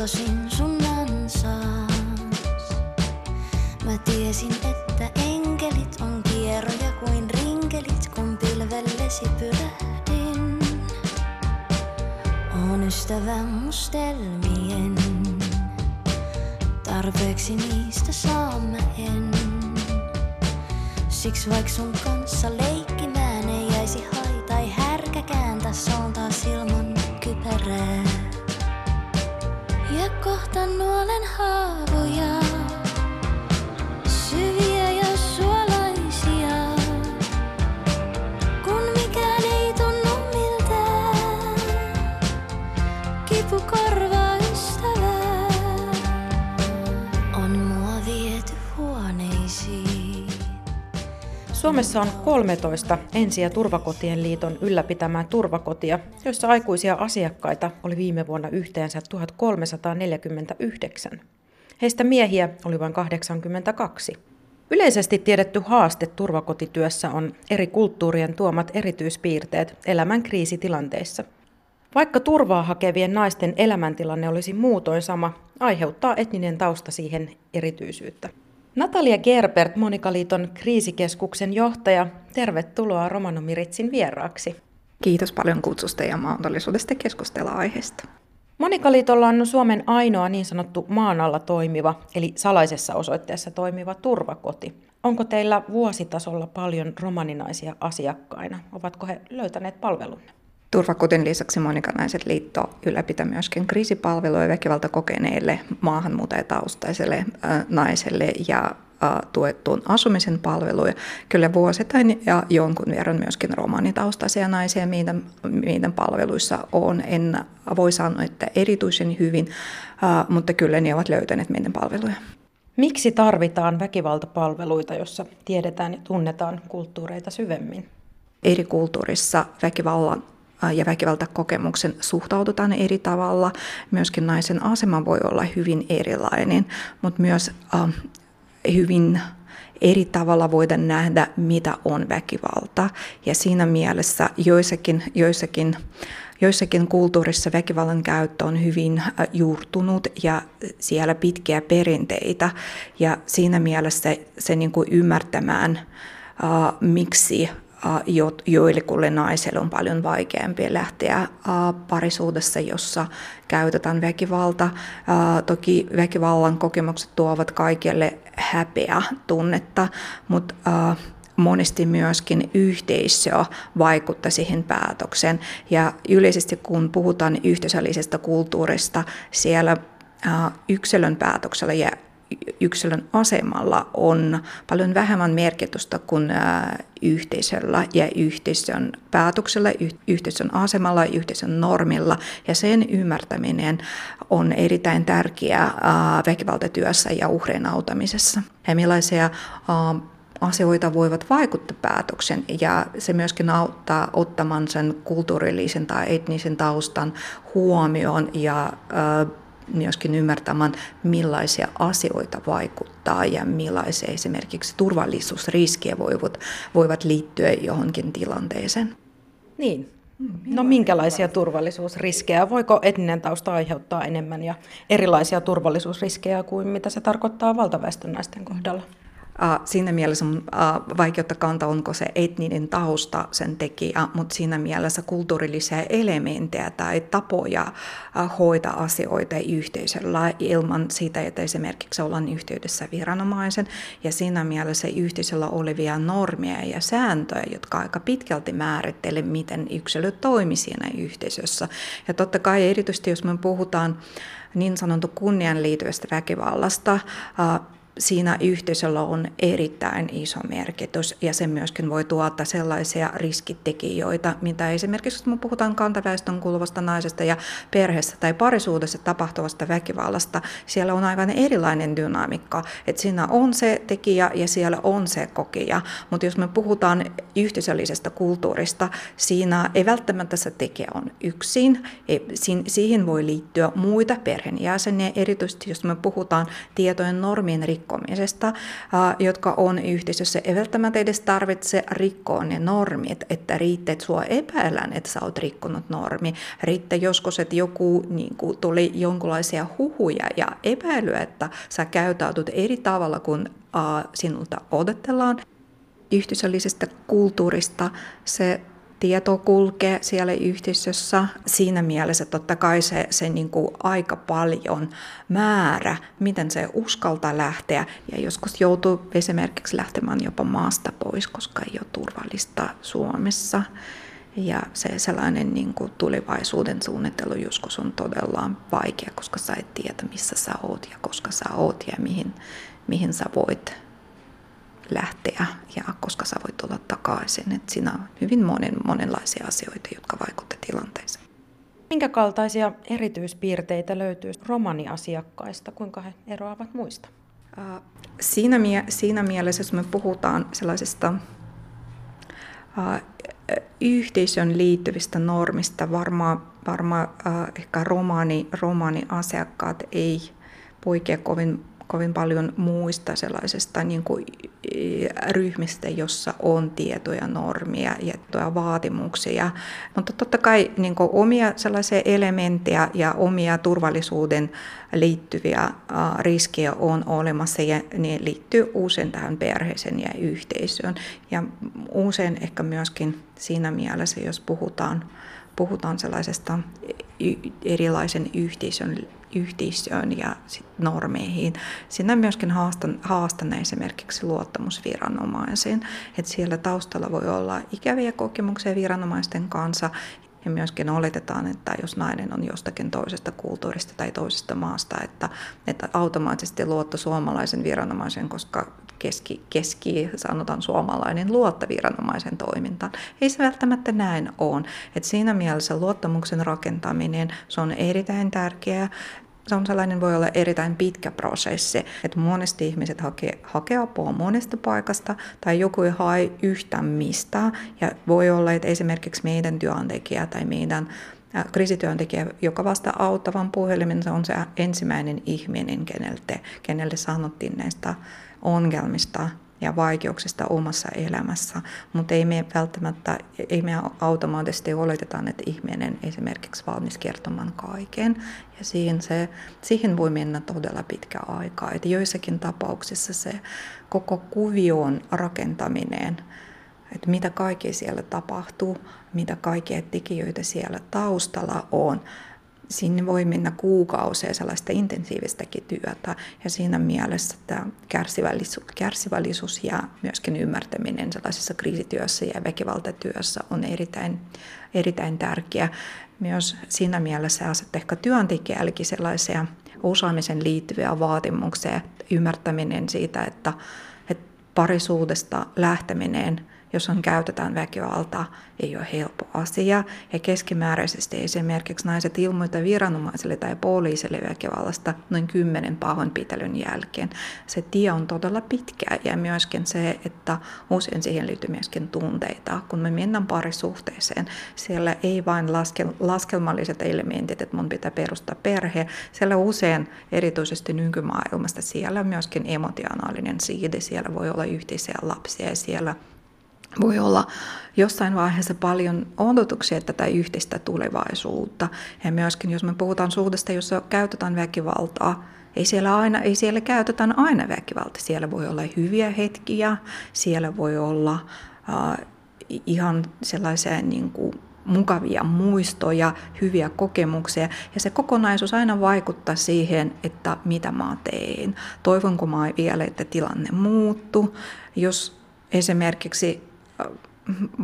putosin sun ansaas. Mä tiesin, että enkelit on kierroja kuin rinkelit, kun pilvellesi pyrähdin. On ystävä mustelmien, tarpeeksi niistä saan mä en. Siksi vaik sun kanssa leikkimään ei jäisi hai tai härkä kääntä, se on Kohta nuolen haavoja, Suomessa on 13 Ensi- ja turvakotien liiton ylläpitämää turvakotia, joissa aikuisia asiakkaita oli viime vuonna yhteensä 1349. Heistä miehiä oli vain 82. Yleisesti tiedetty haaste turvakotityössä on eri kulttuurien tuomat erityispiirteet elämän kriisitilanteissa. Vaikka turvaa hakevien naisten elämäntilanne olisi muutoin sama, aiheuttaa etninen tausta siihen erityisyyttä. Natalia Gerbert, Monikaliiton kriisikeskuksen johtaja, tervetuloa Romanomiritsin vieraaksi. Kiitos paljon kutsusta ja mahdollisuudesta keskustella aiheesta. Monikaliitolla on Suomen ainoa niin sanottu maan alla toimiva, eli salaisessa osoitteessa toimiva turvakoti. Onko teillä vuositasolla paljon romaninaisia asiakkaina? Ovatko he löytäneet palvelunne? Turvakotin lisäksi Monikanaiset liitto ylläpitää myöskin kriisipalveluja väkivalta kokeneille maahanmuuttajataustaiselle äh, naiselle ja tuettuun asumisen palveluja. Kyllä vuosittain ja jonkun verran myöskin romanitaustaisia naisia meidän, meidän palveluissa on. En voi sanoa, että erityisen hyvin, mutta kyllä ne ovat löytäneet meidän palveluja. Miksi tarvitaan väkivaltapalveluita, jossa tiedetään ja tunnetaan kulttuureita syvemmin? Eri kulttuurissa väkivallan ja väkivaltakokemuksen suhtaudutaan eri tavalla. Myöskin naisen asema voi olla hyvin erilainen, mutta myös äh, hyvin eri tavalla voidaan nähdä, mitä on väkivalta. Ja siinä mielessä joissakin, joissakin Joissakin kulttuurissa väkivallan käyttö on hyvin juurtunut ja siellä pitkiä perinteitä. Ja siinä mielessä se niin kuin ymmärtämään, uh, miksi joillekulle naiselle on paljon vaikeampi lähteä parisuudessa, jossa käytetään väkivalta. Toki väkivallan kokemukset tuovat kaikille häpeä tunnetta, mutta monesti myöskin yhteisö vaikuttaa siihen päätökseen. Ja yleisesti kun puhutaan yhteisöllisestä kulttuurista, siellä yksilön päätöksellä ja yksilön asemalla on paljon vähemmän merkitystä kuin yhteisöllä ja yhteisön päätöksellä, yhteisön asemalla yhteisön normilla. Ja sen ymmärtäminen on erittäin tärkeää väkivaltatyössä ja uhrien auttamisessa. Ja millaisia asioita voivat vaikuttaa päätöksen ja se myöskin auttaa ottamaan sen kulttuurillisen tai etnisen taustan huomioon ja myöskin ymmärtämään, millaisia asioita vaikuttaa ja millaisia esimerkiksi turvallisuusriskejä voivat, voivat liittyä johonkin tilanteeseen. Niin. No minkälaisia turvallisuusriskejä? Voiko etninen tausta aiheuttaa enemmän ja erilaisia turvallisuusriskejä kuin mitä se tarkoittaa valtaväestön naisten kohdalla? Siinä mielessä on vaikeutta kantaa, onko se etninen tausta sen tekijä, mutta siinä mielessä kulttuurillisia elementtejä tai tapoja hoitaa asioita yhteisöllä ilman sitä, että esimerkiksi ollaan yhteydessä viranomaisen. Ja siinä mielessä yhteisöllä olevia normeja ja sääntöjä, jotka aika pitkälti määrittelee, miten yksilö toimii siinä yhteisössä. Ja totta kai erityisesti, jos me puhutaan niin sanottu kunnian liittyvästä väkivallasta, siinä yhteisöllä on erittäin iso merkitys ja se myöskin voi tuottaa sellaisia riskitekijöitä, mitä esimerkiksi kun me puhutaan kantaväestön kuuluvasta naisesta ja perheessä tai parisuudessa tapahtuvasta väkivallasta, siellä on aivan erilainen dynamiikka, että siinä on se tekijä ja siellä on se kokija, mutta jos me puhutaan yhteisöllisestä kulttuurista, siinä ei välttämättä se tekijä on yksin, siihen voi liittyä muita perheenjäseniä, erityisesti jos me puhutaan tietojen normien rikkoa rikkomisesta, jotka on yhteisössä. Ei välttämättä edes tarvitse rikkoa ne normit, että riittää, että sua epäillään, että sä oot rikkonut normi. Riittää joskus, että joku niin kuin, tuli jonkinlaisia huhuja ja epäilyä, että sä käytäytyt eri tavalla kuin sinulta odotellaan yhteisöllisestä kulttuurista se tieto kulkee siellä yhteisössä. Siinä mielessä totta kai se, se niin kuin aika paljon määrä, miten se uskaltaa lähteä. Ja joskus joutuu esimerkiksi lähtemään jopa maasta pois, koska ei ole turvallista Suomessa. Ja se sellainen niin kuin tulevaisuuden suunnittelu joskus on todella vaikea, koska sä et tiedä, missä sä oot ja koska sä oot ja mihin, mihin sä voit lähteä ja koska sä voit tulla takaisin. Et siinä on hyvin monen, monenlaisia asioita, jotka vaikuttavat tilanteeseen. Minkä kaltaisia erityispiirteitä löytyy romaniasiakkaista, kuinka he eroavat muista? Siinä, mie- siinä mielessä, jos me puhutaan sellaisesta uh, yhteisön liittyvistä normista, varmaan varma, uh, ehkä romani, romani asiakkaat ei poikea kovin kovin paljon muista sellaisesta niin kuin ryhmistä, jossa on tietoja, normia ja vaatimuksia. Mutta totta kai niin kuin omia sellaisia elementtejä ja omia turvallisuuden liittyviä riskejä on olemassa ja ne liittyy usein tähän perheeseen ja yhteisöön. Ja usein ehkä myöskin siinä mielessä, jos puhutaan puhutaan sellaisesta erilaisen yhteisön, yhteisöön ja normeihin. Siinä myöskin haastan, haastan esimerkiksi luottamusviranomaisiin, että siellä taustalla voi olla ikäviä kokemuksia viranomaisten kanssa ja myöskin oletetaan, että jos nainen on jostakin toisesta kulttuurista tai toisesta maasta, että, että automaattisesti luotto suomalaisen viranomaisen, koska keski, keski sanotaan suomalainen luottaviranomaisen toimintaan. Ei se välttämättä näin ole. Et siinä mielessä luottamuksen rakentaminen se on erittäin tärkeää se on sellainen, voi olla erittäin pitkä prosessi, että monesti ihmiset hakee, hakee apua monesta paikasta tai joku ei hae yhtään mistään. Ja voi olla, että esimerkiksi meidän työntekijä tai meidän kriisityöntekijä, joka vasta auttavan puhelimen, se on se ensimmäinen ihminen, kenelle, kenelle sanottiin näistä ongelmista ja vaikeuksista omassa elämässä, mutta ei me välttämättä, ei me automaattisesti oletetaan, että ihminen esimerkiksi valmis kertomaan kaiken. Ja siihen, se, siihen voi mennä todella pitkä aika. Että joissakin tapauksissa se koko kuvion rakentaminen, että mitä kaikkea siellä tapahtuu, mitä kaikkia tekijöitä siellä taustalla on, sinne voi mennä kuukausia sellaista intensiivistäkin työtä. Ja siinä mielessä tämä kärsivällisyys, kärsivällisyys ja myöskin ymmärtäminen sellaisessa kriisityössä ja väkivaltatyössä on erittäin, erittäin tärkeä. Myös siinä mielessä että ehkä työntekijällekin sellaisia osaamisen liittyviä vaatimuksia, ymmärtäminen siitä, että, että parisuudesta lähteminen – jos on käytetään väkivaltaa, ei ole helppo asia. Ja keskimääräisesti esimerkiksi naiset ilmoittavat viranomaisille tai poliisille väkivallasta noin kymmenen pahoinpitelyn jälkeen. Se tie on todella pitkä ja myöskin se, että usein siihen liittyy myöskin tunteita. Kun me mennään parisuhteeseen, siellä ei vain laske, laskelmalliset elementit, että mun pitää perustaa perhe. Siellä usein, erityisesti nykymaailmasta, siellä myöskin emotionaalinen siide, siellä voi olla yhteisiä lapsia ja siellä voi olla jossain vaiheessa paljon odotuksia tätä yhteistä tulevaisuutta. Ja myöskin jos me puhutaan suhdesta, jossa käytetään väkivaltaa, ei siellä, aina, ei siellä käytetään aina väkivaltaa. Siellä voi olla hyviä hetkiä, siellä voi olla äh, ihan sellaisia niin kuin, mukavia muistoja, hyviä kokemuksia. Ja se kokonaisuus aina vaikuttaa siihen, että mitä mä teen. Toivonko mä vielä, että tilanne muuttuu. Jos esimerkiksi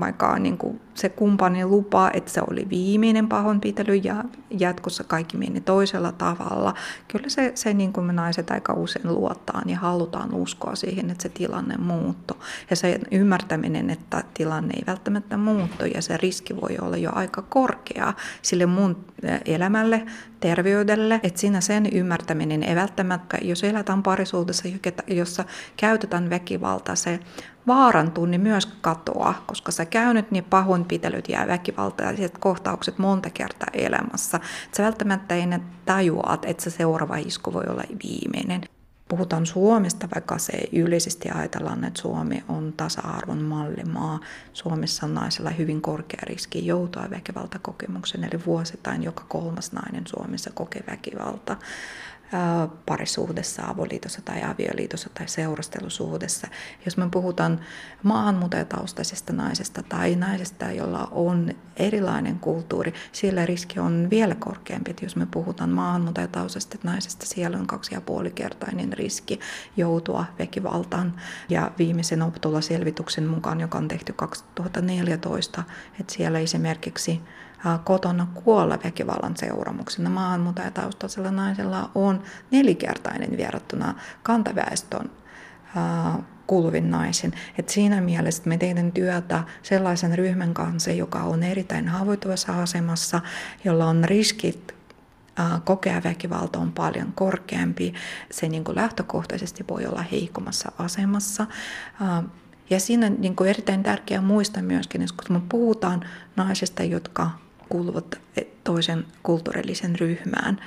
vaikka niin kuin se kumppani lupaa, että se oli viimeinen pahoinpitely ja jatkossa kaikki meni toisella tavalla. Kyllä se, se niin kuin me naiset aika usein luottaa ja halutaan uskoa siihen, että se tilanne muuttuu. Ja se ymmärtäminen, että tilanne ei välttämättä muuttu ja se riski voi olla jo aika korkea sille mun elämälle, terveydelle. Että siinä sen ymmärtäminen ei välttämättä, jos eletään parisuudessa, jossa käytetään väkivaltaa, se vaaran tunni myös katoaa, koska sä käynyt niin pahoinpitelyt ja väkivaltaiset kohtaukset monta kertaa elämässä. Sä välttämättä ei tajuat, että se seuraava isku voi olla viimeinen. puhutaan Suomesta, vaikka se yleisesti ajatellaan, että Suomi on tasa-arvon mallimaa. Suomessa on naisilla hyvin korkea riski joutua väkivaltakokemuksen, eli vuosittain joka kolmas nainen Suomessa kokee väkivalta parisuhdessa, avoliitossa tai avioliitossa tai seurustelusuhdessa. Jos me puhutaan maahanmuuttajataustaisesta naisesta tai naisesta, jolla on erilainen kulttuuri, siellä riski on vielä korkeampi. Että jos me puhutaan maahanmuuttajataustaisesta naisesta, siellä on kaksi ja puolikertainen riski joutua väkivaltaan. Ja viimeisen optulla-selvityksen mukaan, joka on tehty 2014, että siellä esimerkiksi kotona kuolla väkivallan seuraamuksena. Maahanmuuttajataustaisella naisella on nelikertainen verrattuna kantaväestön kuuluvin naisen. Et siinä mielessä me teemme työtä sellaisen ryhmän kanssa, joka on erittäin haavoittuvassa asemassa, jolla on riskit kokea väkivalta on paljon korkeampi. Se niin kuin lähtökohtaisesti voi olla heikommassa asemassa. Ja siinä niin kuin erittäin tärkeää muistaa myöskin, että kun me puhutaan naisista, jotka kuuluvat toisen kulttuurillisen ryhmään.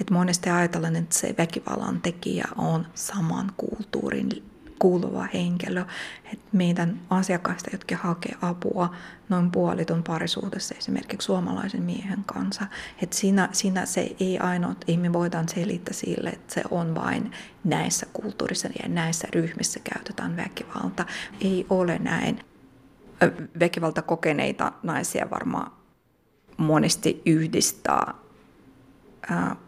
Että monesti ajatellaan, että se väkivallan tekijä on saman kulttuurin kuuluva henkilö. että meidän asiakkaista, jotka hakee apua, noin puolit on parisuudessa esimerkiksi suomalaisen miehen kanssa. että siinä, siinä se ei ainoa, ei me voidaan selittää sille, että se on vain näissä kulttuurissa ja näissä ryhmissä käytetään väkivalta. Ei ole näin. Väkivalta kokeneita naisia varmaan monesti yhdistää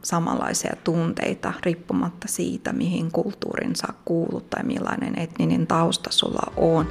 samanlaisia tunteita riippumatta siitä, mihin kulttuurin saa kuulua tai millainen etninen tausta sulla on.